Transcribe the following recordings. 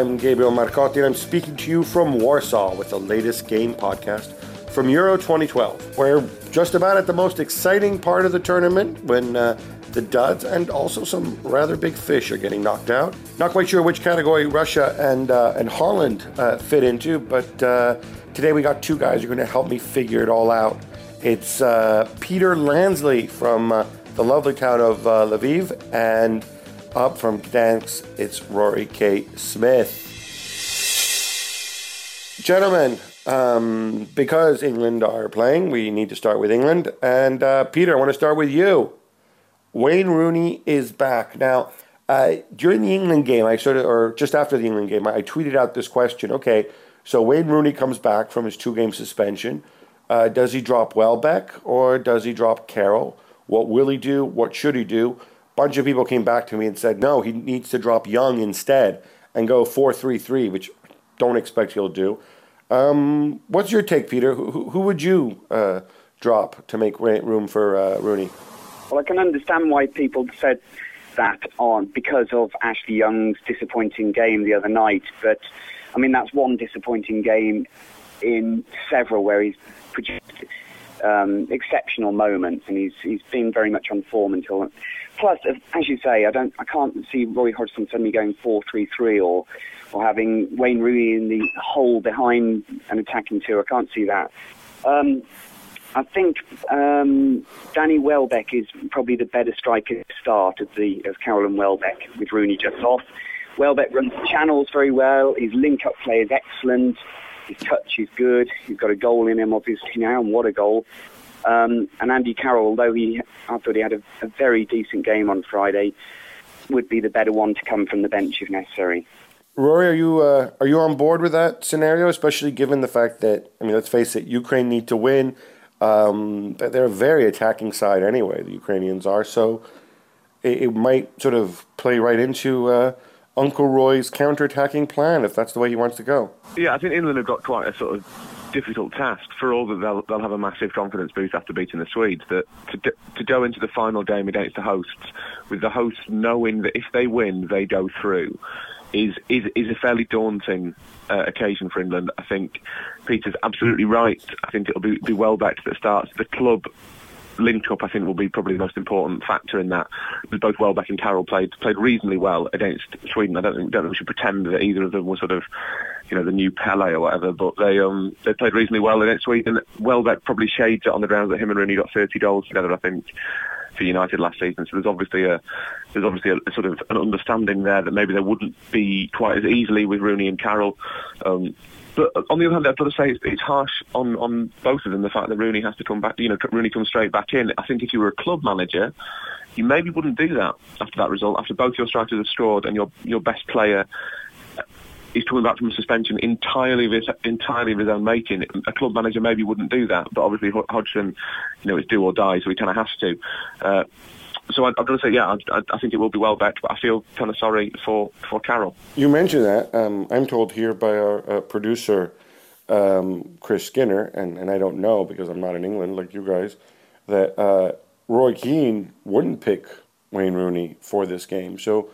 I'm Gabriele Marcotti, and I'm speaking to you from Warsaw with the latest game podcast from Euro 2012. We're just about at the most exciting part of the tournament when uh, the duds and also some rather big fish are getting knocked out. Not quite sure which category Russia and uh, and Holland uh, fit into, but uh, today we got two guys who are going to help me figure it all out. It's uh, Peter Lansley from uh, the lovely town of Lviv and up from Gdansk, it's Rory K. Smith. Gentlemen, um, because England are playing, we need to start with England. And uh, Peter, I want to start with you. Wayne Rooney is back. Now, uh, during the England game, I sort of, or just after the England game, I tweeted out this question. Okay, so Wayne Rooney comes back from his two game suspension. Uh, does he drop Welbeck or does he drop Carroll? What will he do? What should he do? Bunch of people came back to me and said, no, he needs to drop Young instead and go 4 3 3, which don't expect he'll do. Um, what's your take, Peter? Who, who would you uh, drop to make room for uh, Rooney? Well, I can understand why people said that on because of Ashley Young's disappointing game the other night. But I mean, that's one disappointing game in several where he's produced um, exceptional moments, and he's he's been very much on form until. Plus, as you say, I don't, I can't see Roy Hodgson suddenly going four-three-three or or having Wayne Rooney in the hole behind an attacking two. I can't see that. Um, I think um, Danny Welbeck is probably the better striker to start of the of Carroll and Welbeck with Rooney just off. Welbeck runs channels very well. His link-up play is excellent. His touch is good. He's got a goal in him, obviously now, and what a goal! Um, and Andy Carroll, although he, I thought he had a, a very decent game on Friday, would be the better one to come from the bench if necessary. Rory, are you uh, are you on board with that scenario? Especially given the fact that I mean, let's face it, Ukraine need to win. Um, they're a very attacking side anyway. The Ukrainians are so it, it might sort of play right into uh, Uncle Roy's counter-attacking plan if that's the way he wants to go. Yeah, I think England have got quite a sort of difficult task for all that they'll, they'll have a massive confidence boost after beating the Swedes. That to, to go into the final game against the hosts with the hosts knowing that if they win, they go through. Is, is is a fairly daunting uh, occasion for England. I think Peter's absolutely right. I think it'll be, be Welbeck that starts. The club link up, I think, will be probably the most important factor in that. Both Welbeck and Carroll played played reasonably well against Sweden. I don't think, don't think we should pretend that either of them were sort of, you know, the new Pele or whatever. But they um they played reasonably well against Sweden. Welbeck probably shades it on the grounds that him and Rooney got 30 goals together. I think for United last season. So there's obviously a there's obviously a, a, sort of an understanding there that maybe there wouldn't be quite as easily with Rooney and Carroll. Um, but on the other hand, I've got to say it's, it's harsh on, on both of them. The fact that Rooney has to come back, you know, Rooney comes straight back in. I think if you were a club manager, you maybe wouldn't do that after that result. After both your strikers have scored and your your best player is coming back from a suspension entirely of his, entirely of his own making. A club manager maybe wouldn't do that, but obviously Hodgson, you know, it's do or die, so he kind of has to. Uh, so I, am going to say, yeah, I, I, think it will be Welbeck, but I feel kind of sorry for, for Carroll. You mentioned that. Um, I'm told here by our uh, producer um, Chris Skinner, and, and I don't know because I'm not in England like you guys, that uh, Roy Keane wouldn't pick Wayne Rooney for this game. So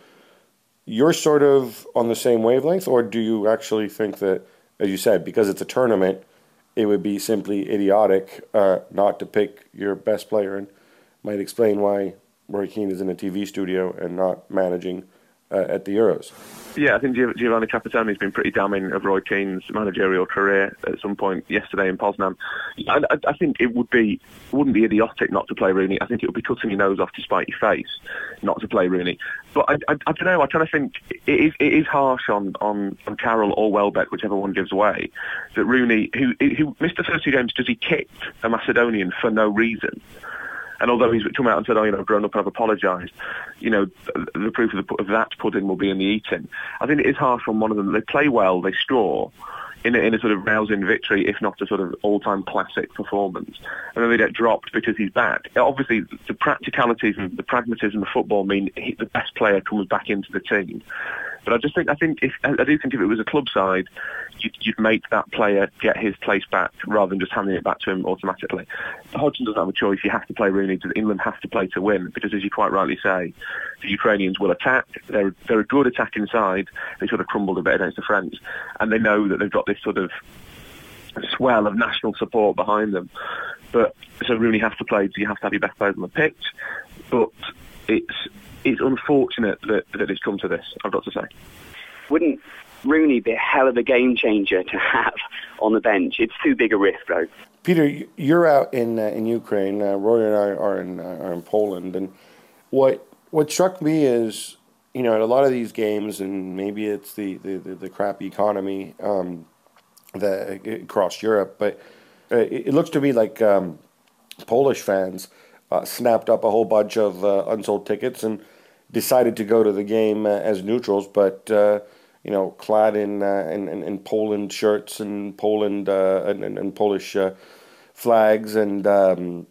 you're sort of on the same wavelength, or do you actually think that, as you said, because it's a tournament, it would be simply idiotic uh, not to pick your best player, and might explain why Roy Keane is in a TV studio and not managing uh, at the Euros. Yeah, I think Giovanni Trapattoni has been pretty damning of Roy Keane's managerial career at some point yesterday in Poznan. I, I, think it would be wouldn't be idiotic not to play Rooney. I think it would be cutting your nose off to spite your face not to play Rooney. But I, I, I don't know. I kind of think it is, it is harsh on, on, on Carroll or Welbeck, whichever one gives way, that Rooney, who who missed the first two games because he kicked a Macedonian for no reason. And although he's come out and said, "Oh, you know, I've grown up and I've apologised," you know, the proof of, the, of that pudding will be in the eating. I think it is harsh on one of them. They play well, they straw, in a, in a sort of rousing victory, if not a sort of all-time classic performance. And then they get dropped because he's back. Obviously, the practicalities and the pragmatism of football mean he, the best player comes back into the team. But I just think I think if I do think if it was a club side, you'd, you'd make that player get his place back rather than just handing it back to him automatically. Hodgson doesn't have a choice. You have to play Rooney. England have to play to win because, as you quite rightly say, the Ukrainians will attack. They're they're a good attacking side. They sort of crumbled a bit against the French, and they know that they've got this sort of swell of national support behind them. But so Rooney has to play. So you have to have your best players on the pitch. But it's it's unfortunate that, that it's come to this, I've got to say. Wouldn't Rooney be a hell of a game changer to have on the bench? It's too big a risk, though. Peter, you're out in uh, in Ukraine. Uh, Rory and I are in uh, are in Poland, and what what struck me is, you know, at a lot of these games, and maybe it's the the, the, the crappy economy um, that across Europe, but uh, it, it, looks to me like um, Polish fans uh, snapped up a whole bunch of uh, unsold tickets and decided to go to the game uh, as neutrals, but uh, you know, clad in, in, in, Poland shirts and Poland and, and, and, Polish flags and um,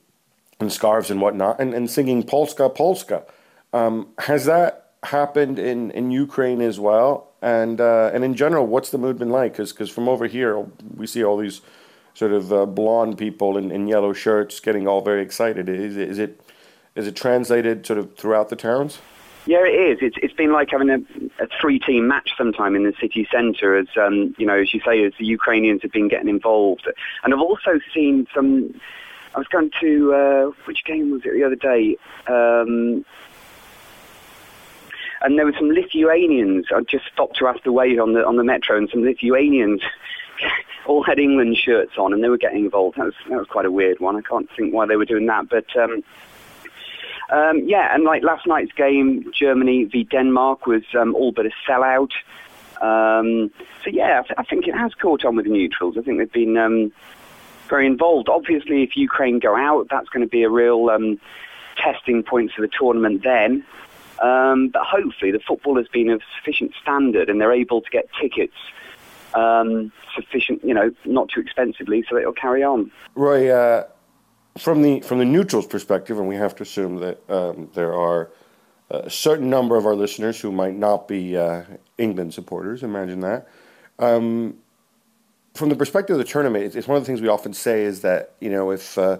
and scarves and whatnot, and, and singing Polska Polska. Um, has that happened in, in Ukraine as well? And uh, and in general, what's the mood been like? Because from over here, we see all these sort of uh, blonde people in, in yellow shirts getting all very excited. Is, is it is it translated sort of throughout the towns? Yeah, it is. It's it's been like having a, a three-team match sometime in the city centre, as um, you know, as you say, as the Ukrainians have been getting involved, and I've also seen some. I was going to uh, which game was it the other day? Um, and there were some Lithuanians. I just stopped to ask the way on the on the metro, and some Lithuanians all had England shirts on, and they were getting involved. That was that was quite a weird one. I can't think why they were doing that, but. Um, um, yeah, and like last night's game, Germany v Denmark was um, all but a sellout. Um, so yeah, I, th- I, think it has caught on with the neutrals. I think they've been um, very involved. Obviously, if Ukraine go out, that's going to be a real um, testing point for the tournament then. Um, but hopefully, the football has been of sufficient standard, and they're able to get tickets um, sufficient, you know, not too expensively, so that it'll carry on. Rory, uh, from the from the neutrals perspective, and we have to assume that um, there are a certain number of our listeners who might not be uh, England supporters. Imagine that. Um, from the perspective of the tournament, it's, it's, one of the things we often say is that you know if uh,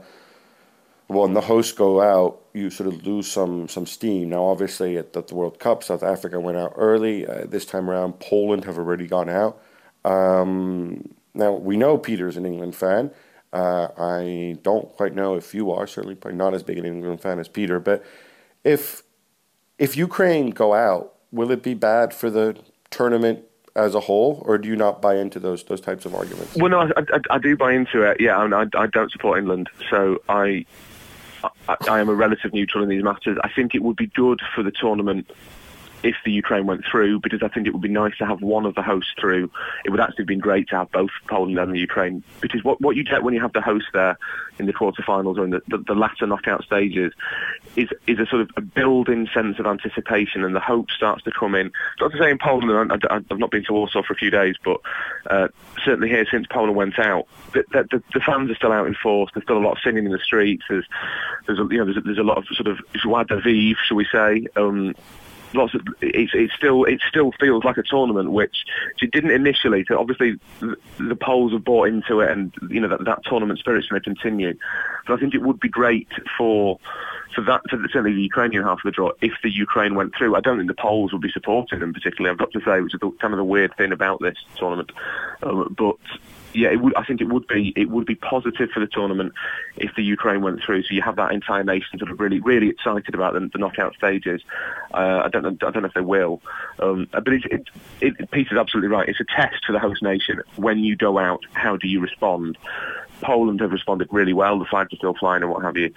when the hosts go out, you sort of lose some some steam. Now, obviously, at the, the World Cup, South Africa went out early. Uh, this time around, Poland have already gone out. Um, now we know Peter's an England fan. Uh, I don't quite know if you are. Certainly, probably not as big an England fan as Peter. But if if Ukraine go out, will it be bad for the tournament as a whole, or do you not buy into those those types of arguments? Well, no, I, I, I do buy into it. Yeah, I, I don't support England, so I, I I am a relative neutral in these matters. I think it would be good for the tournament if the Ukraine went through, because I think it would be nice to have one of the hosts through. It would actually have been great to have both Poland and the Ukraine, because what, what you get when you have the host there in the quarterfinals or in the, the, the latter knockout stages is is a sort of a building sense of anticipation, and the hope starts to come in. Not to say in Poland, I, have not been to Warsaw for a few days, but uh, certainly here since Poland went out, the, the, the, fans are still out in force. There's still a lot of singing in the streets. There's there's a, you know there's a, there's a lot of sort of joie de vivre, shall we say. Um, lots of it, it still it still feels like a tournament, which it didn't initially. So obviously the, the Poles have bought into it, and you know that that tournament spirit's going to continue. But I think it would be great for for that for certainly the Ukrainian half of the draw if the Ukraine went through. I don't think the Poles would be supporting them particularly. I've got to say, which is the, kind of the weird thing about this tournament, um, but yeah, it would, I think it would be it would be positive for the tournament if the Ukraine went through. So you have that entire nation sort of really really excited about the, the knockout stages. Uh, I don't know I don't know if they will, um, but it, it, it, Peter's absolutely right. It's a test for the host nation. When you go out, how do you respond? Poland have responded really well. The flags are still flying and what have you.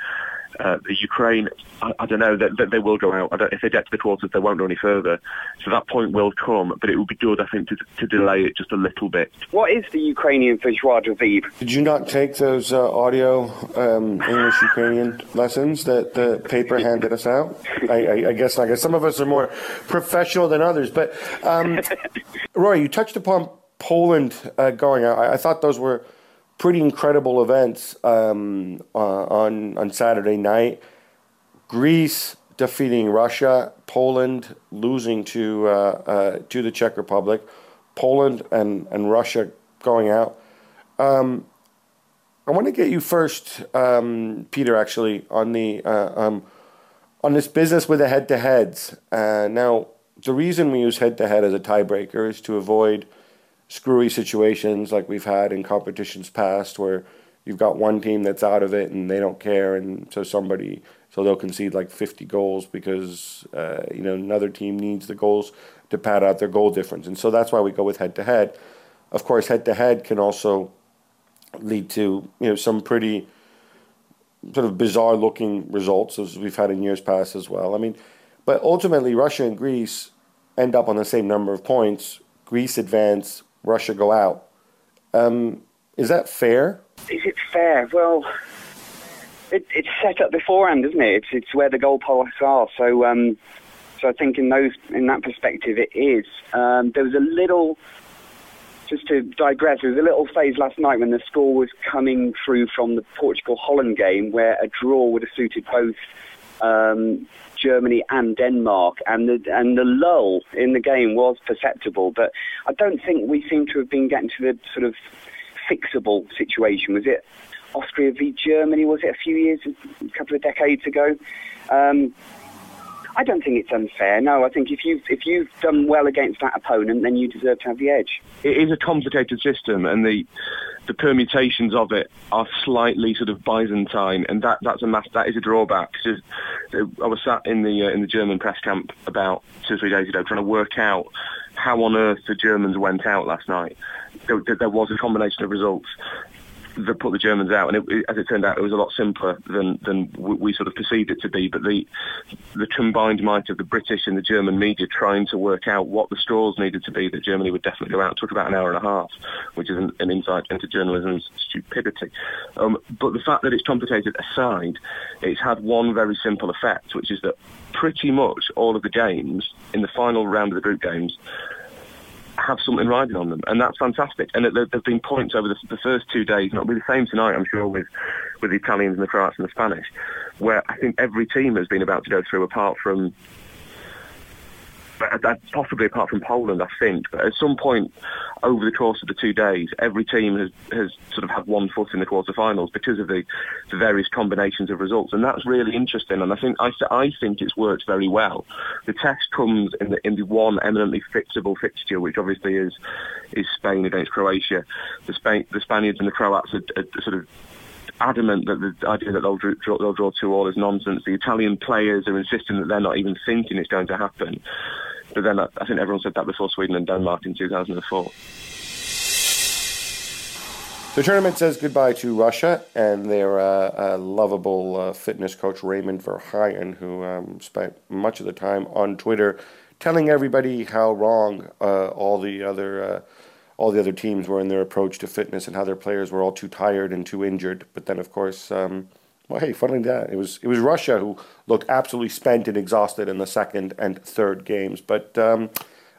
Uh, the Ukraine, I, I don't know, that they, they, will go out. if they get to the quarters, they won't go any further. So that point will come, but it would be good, I think, to, to delay it just a little bit. What is the Ukrainian for joie de vivre? Did you not take those uh, audio um, English Ukrainian lessons that the paper handed us out? I, I, I, guess I guess some of us are more professional than others. But um, Rory, you touched upon Poland uh, going out. I, I thought those were pretty incredible events um, uh, on on Saturday night. Greece defeating Russia, Poland losing to uh, uh, to the Czech Republic, Poland and and Russia going out. Um, I want to get you first, um, Peter. Actually, on the uh, um, on this business with the head-to-heads. Uh, now, the reason we use head-to-head as a tiebreaker is to avoid screwy situations like we've had in competitions past where you've got one team that's out of it and they don't care and so somebody so they'll concede like 50 goals because uh, you know another team needs the goals to pad out their goal difference. And so that's why we go with head to head. Of course head to head can also lead to you know some pretty sort of bizarre looking results as we've had in years past as well. I mean but ultimately russia and greece end up on the same number of points. Greece advance Russia go out. Um, is that fair? Is it fair? Well, it, it's set up beforehand, isn't it? It's, it's where the goalposts are. So, um, so I think in those in that perspective, it is. Um, there was a little, just to digress, there was a little phase last night when the score was coming through from the Portugal Holland game, where a draw would have suited both um, Germany and Denmark, and the and the lull in the game was perceptible. But I don't think we seem to have been getting to the sort of fixable situation. Was it Austria v Germany? Was it a few years, a couple of decades ago? Um, I don't think it's unfair. No, I think if you've if you've done well against that opponent, then you deserve to have the edge. It is a complicated system, and the the permutations of it are slightly sort of Byzantine, and that that's a mass, that is a drawback. I was sat in the uh, in the German press camp about two or three days ago, trying to work out how on earth the Germans went out last night. There, there was a combination of results that put the Germans out, and it, as it turned out, it was a lot simpler than than we, we, sort of perceived it to be. But the the combined might of the British and the German media trying to work out what the straws needed to be that Germany would definitely go out took about an hour and a half, which is an, an insight into journalism's stupidity. Um, but the fact that it's complicated aside, it's had one very simple effect, which is that pretty much all of the games in the final round of the group games have something riding on them, and that's fantastic. And there have been points over the, the first two days, and it'll be the same tonight, I'm sure, with with the Italians and the Croats and the Spanish, where I think every team has been about to go through, apart from Uh, possibly apart from Poland, I think. But at some point over the course of the two days, every team has, has sort of had one foot in the quarterfinals because of the, the various combinations of results, and that's really interesting. And I think I, I think it's worked very well. The test comes in the in the one eminently fixable fixture, which obviously is is Spain against Croatia. The Spain the Spaniards and the Croats are, are sort of adamant that the idea that they'll draw, they'll draw two all is nonsense. The Italian players are insisting that they're not even thinking it's going to happen. But then I, think everyone said that before Sweden and Denmark in 2004. The tournament says goodbye to Russia and their uh, uh, lovable uh, fitness coach Raymond Verheijen, who um, spent much of the time on Twitter telling everybody how wrong uh, all the other uh, all the other teams were in their approach to fitness and how their players were all too tired and too injured. But then, of course, um, well, hey, funnily that it was it was Russia who looked absolutely spent and exhausted in the second and third games. But um,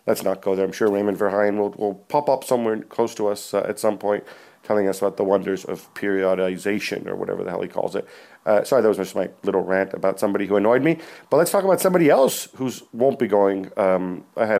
let's not go there. I'm sure Raymond Verheijen will will pop up somewhere close to us uh, at some point telling us about the wonders of periodization or whatever the hell he calls it. Uh, sorry, that was just my little rant about somebody who annoyed me. But let's talk about somebody else who won't be going um, ahead.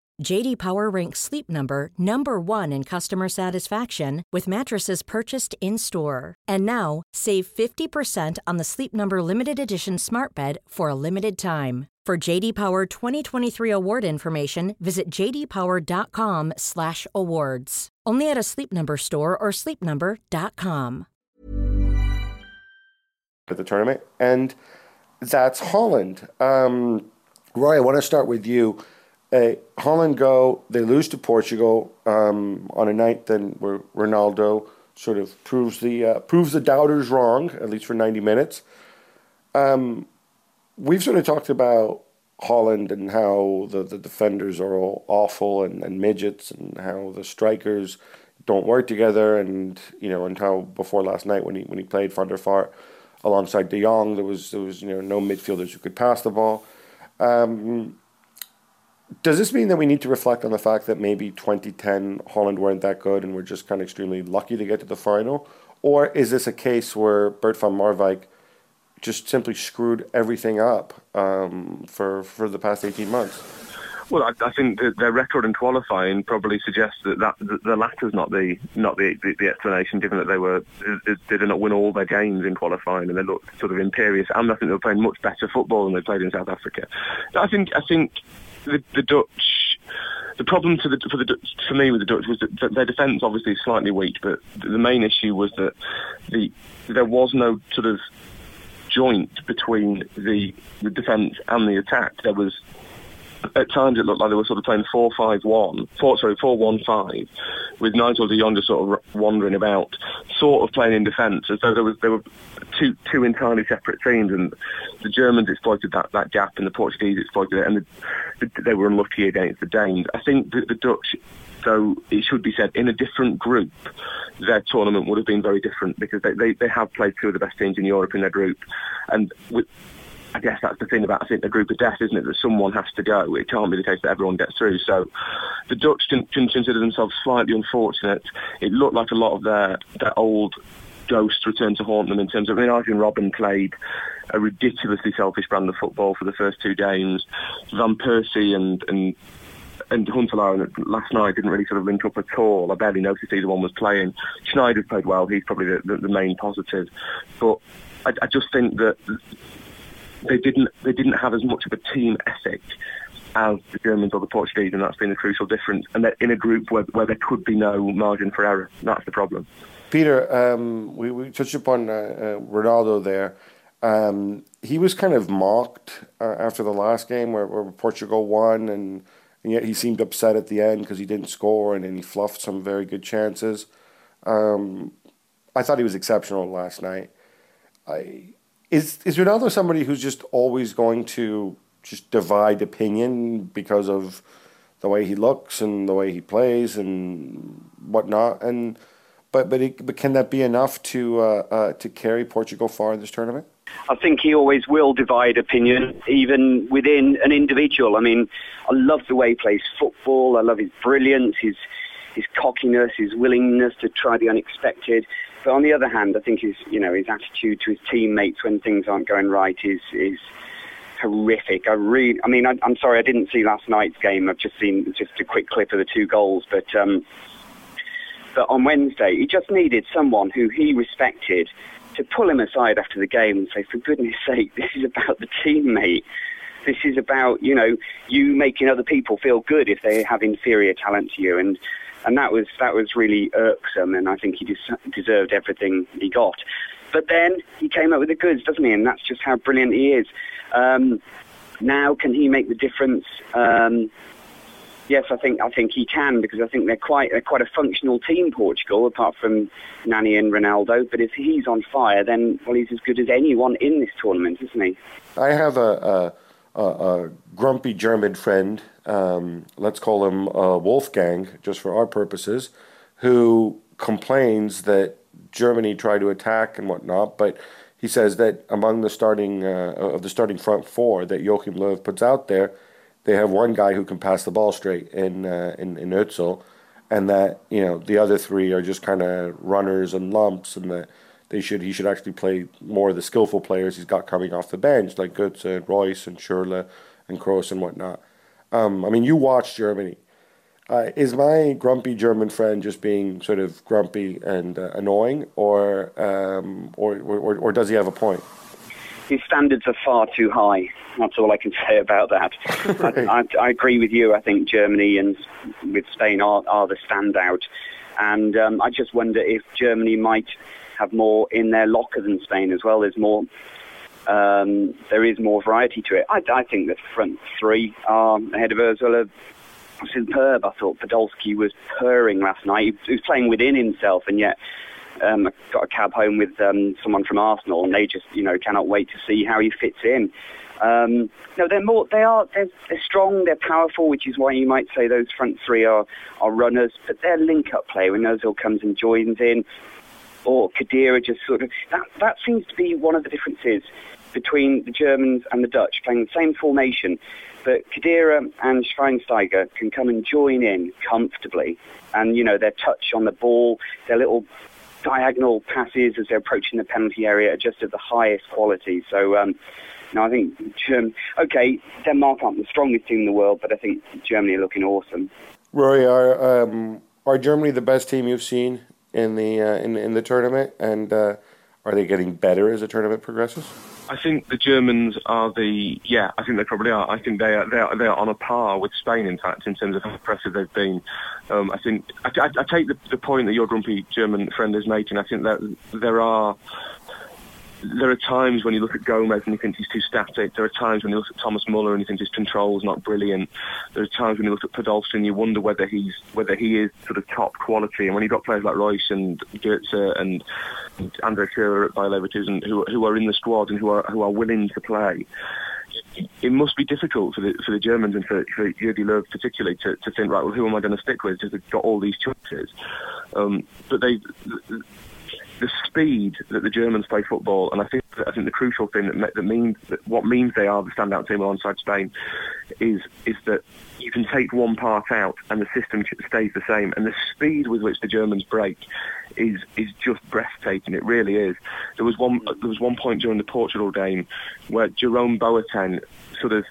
JD Power ranks Sleep Number number 1 in customer satisfaction with mattresses purchased in-store. And now, save 50% on the Sleep Number limited edition Smart Bed for a limited time. For JD Power 2023 award information, visit jdpower.com/awards. Only at a Sleep Number store or sleepnumber.com. At the tournament, and that's Holland. Um, Rory, I want to start with you. Uh, Holland go, they lose to Portugal um, on a night then where Ronaldo sort of proves the uh, proves the doubters wrong, at least for ninety minutes. Um, we've sort of talked about Holland and how the, the defenders are all awful and, and midgets and how the strikers don't work together and you know and how before last night when he when he played Van der Vaart alongside De Jong there was there was you know no midfielders who could pass the ball. Um, does this mean that we need to reflect on the fact that maybe 2010 Holland weren't that good and we're just kind of extremely lucky to get to the final? Or is this a case where Bert van Marwijk just simply screwed everything up um, for, for the past 18 months? Well, I, I think their record in qualifying probably suggests that, that, the latter's not the not the, the, the explanation, given that they were they did not win all their games in qualifying and they looked sort of imperious. And I think they were playing much better football than they played in South Africa. I think I think the, the Dutch the problem the, for the Dutch, for me with the Dutch was that their defence obviously is slightly weak, but the main issue was that the there was no sort of joint between the the defence and the attack. There was at times it looked like they were sort of playing 4-5-1, four, sorry, 4-1-5, with Nigel de Jong just sort of wandering about, sort of playing in defence, as though there was there were two two entirely separate teams, and the Germans exploited that, that gap, and the Portuguese exploited it, and the, the, they were unlucky against the Danes. I think that the Dutch, though it should be said, in a different group, their tournament would have been very different because they, they, they have played two of the best teams in Europe in their group, and with, I guess that's the thing about I think the group of death, isn't it? That someone has to go. It can't be the case that everyone gets through. So the Dutch can, consider themselves slightly unfortunate. It looked like a lot of their their old ghosts returned to haunt them in terms of. I mean, Arjen Robben played a ridiculously selfish brand of football for the first two games. Van Persie and and and Huntelaar last night didn't really sort of link up at all. I barely noticed either one was playing. Sneijder played well. He's probably the, the, the main positive. But I, I just think that they didn't they didn't have as much of a team ethic as the Germans or the Portuguese, and that's been a crucial difference. And they're in a group where, where there could be no margin for error. That's the problem. Peter, um, we, we touched upon uh, uh, Ronaldo there. Um, he was kind of mocked uh, after the last game where, where Portugal won, and, and, yet he seemed upset at the end because he didn't score and then he fluffed some very good chances. Um, I thought he was exceptional last night. I is is Ronaldo somebody who's just always going to just divide opinion because of the way he looks and the way he plays and whatnot? And but but it, but can that be enough to uh, uh, to carry Portugal far in this tournament? I think he always will divide opinion, even within an individual. I mean, I love the way he plays football. I love his brilliance, his his cockiness, his willingness to try the unexpected. But on the other hand, I think his you know his attitude to his teammates when things aren't going right is is horrific. I really, I mean, I, am sorry I didn't see last night's game. I've just seen just a quick clip of the two goals, but um, but on Wednesday he just needed someone who he respected to pull him aside after the game and say, for goodness sake, this is about the teammate. This is about you know you making other people feel good if they have inferior talent to you and and that was that was really irksome, and I think he des- deserved everything he got. But then he came up with the goods, doesn't he? And that's just how brilliant he is. Um, now, can he make the difference? Um, yes, I think I think he can because I think they're quite they're quite a functional team, Portugal, apart from Nani and Ronaldo. But if he's on fire, then well, he's as good as anyone in this tournament, isn't he? I have a, a a grumpy German friend, um, let's call him uh, Wolfgang, just for our purposes, who complains that Germany tried to attack and whatnot, but he says that among the starting uh, of the starting front four that Joachim Löw puts out there, they have one guy who can pass the ball straight in uh, in, in Özil, and that you know the other three are just kind of runners and lumps, and that they should he should actually play more of the skillful players he's got coming off the bench like Götze and Reus and Schürrle and Kroos and whatnot. Um, I mean, you watch Germany. Uh, is my grumpy German friend just being sort of grumpy and uh, annoying, or, um, or, or or does he have a point? His standards are far too high. That's all I can say about that. I, I, I, agree with you. I think Germany and with Spain are, are the standout, and um, I just wonder if Germany might have more in their locker than Spain as well. There's more. Um, there is more variety to it. I, I think the front three are ahead of are superb. I thought Podolski was purring last night. He was playing within himself, and yet um, got a cab home with um, someone from Arsenal, and they just, you know, cannot wait to see how he fits in. Um, no, they're more. They are. They're, they're, strong. They're powerful, which is why you might say those front three are are runners. But they're link-up play when Ozil comes and joins in or Khedira just sort of that that seems to be one of the differences between the Germans and the Dutch playing the same formation. But Khedira and Schweinsteiger can come and join in comfortably, and you know their touch on the ball, their little diagonal passes as they're approaching the penalty area are just of the highest quality. So. Um, no, I think Germany. Okay, Denmark aren't the strongest team in the world, but I think Germany are looking awesome. Rory, are um, are Germany the best team you've seen in the uh, in in the tournament, and uh, are they getting better as the tournament progresses? I think the Germans are the yeah. I think they probably are. I think they are they are, they are on a par with Spain, in fact, in terms of how impressive they've been. Um, I think I, I, I take the, the point that your grumpy German friend is making. I think that there are there are times when you look at Gomez and you think he's too static. There are times when you look at Thomas Muller and you think his control's not brilliant. There are times when you look at Podolski and you wonder whether he's whether he is sort of top quality. And when you've got players like Reus and Götze and Andre Schürrle at Bayer Leverkusen who who are in the squad and who are who are willing to play it must be difficult for the for the Germans and for, for Jurgen Löw particularly to, to think right well who am I going to stick with because they've got all these choices um, but they the speed that the Germans play football, and I think I think the crucial thing that, that means that what means they are the standout team alongside Spain is is that you can take one part out and the system stays the same, and the speed with which the Germans break is is just breathtaking. It really is. There was one there was one point during the Portugal game where Jerome Boateng sort of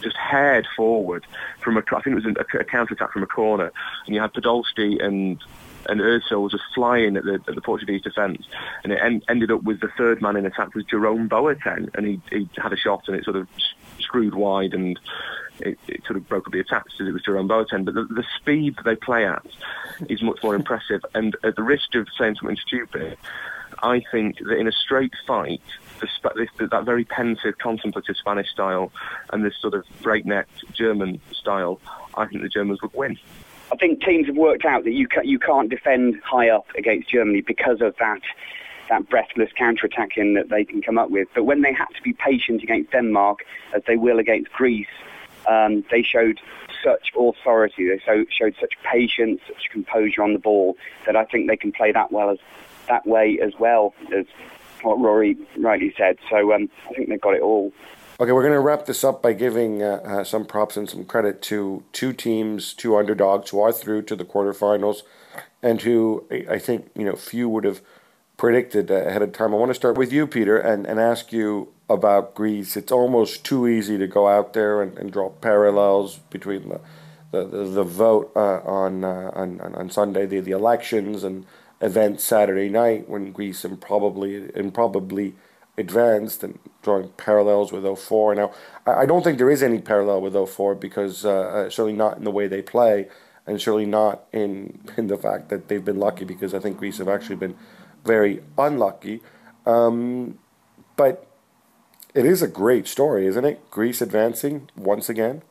just hared forward from a, I think it was a, a counter attack from a corner, and you had Podolski and and Özil was just flying at the, at the Portuguese defence, and it en- ended up with the third man in attack was Jerome Boateng, and he, he had a shot and it sort of screwed wide and it, it sort of broke up the attack because it was Jerome Boateng. But the, the speed that they play at is much more impressive, and at the risk of saying something stupid, I think that in a straight fight, that very pensive, contemplative Spanish style and this sort of breakneck German style, I think the Germans would win. I think teams have worked out that you ca- you can't defend high up against Germany because of that that breathless counter-attacking that they can come up with. But when they had to be patient against Denmark, as they will against Greece, um, they showed such authority. They so, showed such patience, such composure on the ball that I think they can play that well as that way as well as what Rory rightly said. So um, I think they've got it all. Okay, we're going to wrap this up by giving uh, uh, some props and some credit to two teams, two underdogs who are through to the quarterfinals, and who I think you know few would have predicted ahead of time. I want to start with you, Peter, and, and ask you about Greece. It's almost too easy to go out there and, and draw parallels between the the, the, the vote uh, on, uh, on on Sunday, the the elections and events Saturday night when Greece improbably improbably advanced and drawing parallels with 04. Now, I don't think there is any parallel with 04 because uh, uh, certainly not in the way they play and certainly not in, in the fact that they've been lucky because I think Greece have actually been very unlucky. Um, but it is a great story, isn't it? Greece advancing once again.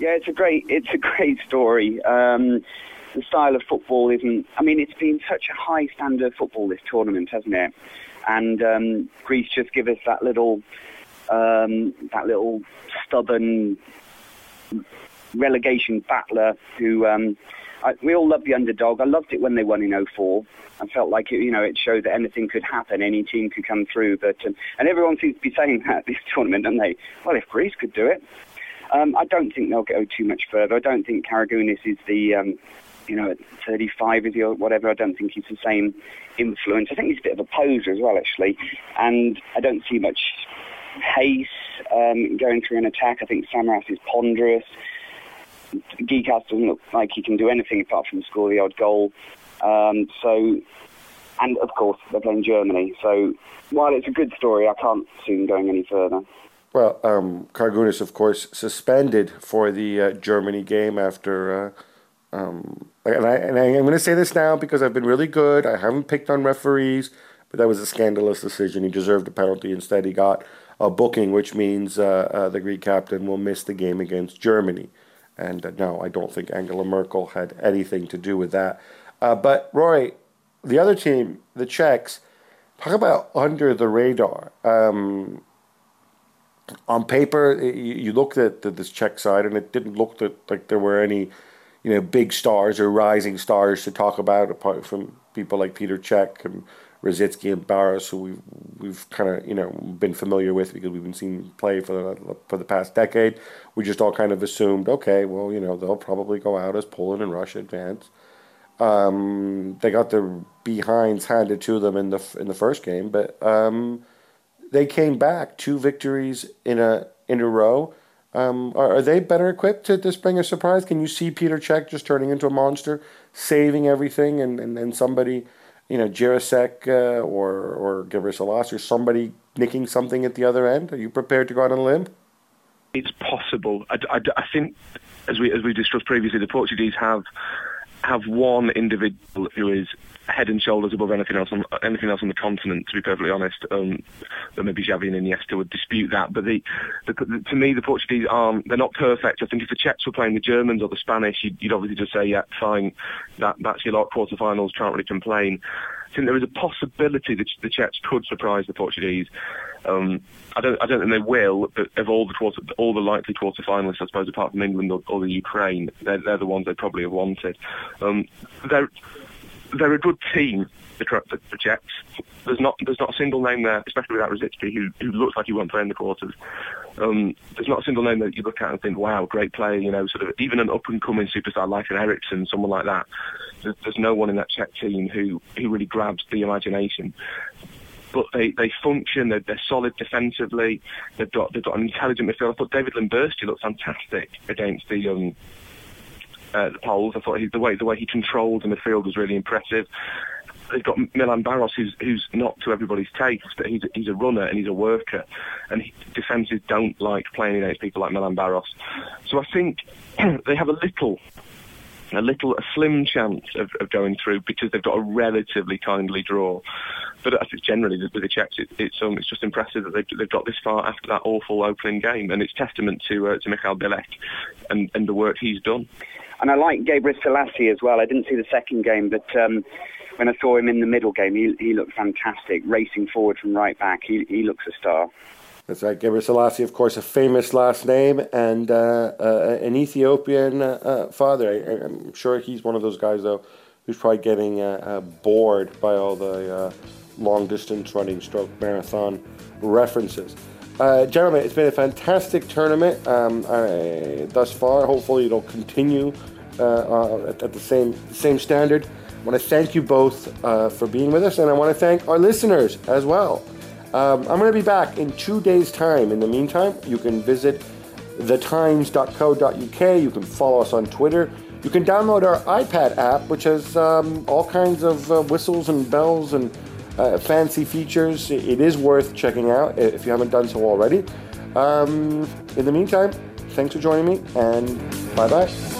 Yeah, it's a great it's a great story. Um, the style of football isn't. I mean, it's been such a high standard football this tournament, hasn't it? And um, Greece just give us that little um, that little stubborn relegation battler who um, I, we all love the underdog. I loved it when they won in 04. I felt like it, you know it showed that anything could happen, any team could come through. But um, and everyone seems to be saying that this tournament, don't they? Well, if Greece could do it, um, I don't think they'll go too much further. I don't think Karagounis is the um, you know, at 35 is he or whatever, I don't think he's the same influence. I think he's a bit of a poser as well, actually. And I don't see much pace um, going through an attack. I think Samaras is ponderous. Gekas doesn't look like he can do anything apart from score the odd goal. Um, so, and of course, they're playing Germany. So, while it's a good story, I can't see them going any further. Well, um, Karagounis, of course, suspended for the uh, Germany game after. Uh, um, and, I, and I, am going to say this now because I've been really good. I haven't picked on referees, but that was a scandalous decision. He deserved a penalty. Instead, he got a booking, which means uh, uh, the Greek captain will miss the game against Germany. And uh, no, I don't think Angela Merkel had anything to do with that. Uh, but Rory, the other team, the Czechs, talk about under the radar. Um, on paper, you, you looked at the, this Czech side, and it didn't look that, like there were any, you know, big stars or rising stars to talk about, apart from people like Peter Cech and Rosicky and Baros, who we've we've kind of you know been familiar with because we've been seeing play for the for the past decade. We just all kind of assumed, okay, well you know they'll probably go out as Poland and Russia advance. Um, they got their behinds handed to them in the in the first game, but um, they came back two victories in a in a row. Um, are, are, they better equipped to, to spring a surprise? Can you see Peter Cech just turning into a monster, saving everything, and, and, and somebody you know, Jiráček uh, or or Gebrselassie or somebody nicking something at the other end? Are you prepared to go out on a limb? It's possible. I, I, I think, as we as we discussed previously, the Portuguese have have one individual who is head and shoulders above anything else on anything else on the continent. To be perfectly honest, um, maybe Xavi and Iniesta would dispute that. But the, the, the, to me, the Portuguese aren't they're not perfect. I think if the Czechs were playing the Germans or the Spanish, you'd, you'd obviously just say, yeah, fine, that that's your lot. Quarterfinals, can't really complain. I think there is a possibility that the Czechs could surprise the Portuguese. Um, I don't, I don't think they will. But of all the quarter, all the likely quarterfinalists, I suppose, apart from England or, or the Ukraine, they're, they're the ones they probably have wanted. Um, they're they're a good team. The, the, Czechs. There's not there's not a single name there, especially without Rosicky, who who looks like he won't play in the quarters. Um, there's not a single name that you look at and think, wow, great player. You know, sort of even an up and coming superstar like an Eriksen, someone like that. There's, there's no one in that Czech team who who really grabs the imagination but they, they function. They're, they're solid defensively. They've got they've got an intelligent midfield. I thought David Limberský looked fantastic against the um, uh, the Poles. I thought he, the way the way he controlled in the midfield was really impressive. They've got Milan Baros, who's who's not to everybody's taste, but he's he's a runner and he's a worker, and he, defenses don't like playing against people like Milan Baros. So I think they have a little a little, a slim chance of, of, going through because they've got a relatively kindly draw. But I think generally with the Czechs, it, it's um, it's just impressive that they've, they've got this far after that awful opening game, and it's testament to uh, to Michael Bílek and, and the work he's done. And I like Gebrselassie as well. I didn't see the second game, but um, when I saw him in the middle game, he, he looked fantastic, racing forward from right back. He, he looks a star. That's right. Gebrselassie, of course, a famous last name and uh, uh, an Ethiopian uh, uh father. I, am sure he's one of those guys, though, who's probably getting uh, uh, bored by all the long distance running stroke marathon references. Gentlemen, it's been a fantastic tournament um, uh, thus far. Hopefully, it'll continue uh, uh at, at, the same same standard. I want to thank you both uh, for being with us, and I want to thank our listeners as well. Um, I'm going to be back in two days' time. In the meantime, you can visit thetimes.co.uk. You can follow us on Twitter. You can download our iPad app, which has um, all kinds of uh, whistles and bells and uh, fancy features. It is worth checking out if you haven't done so already. Um, in the meantime, thanks for joining me and bye bye.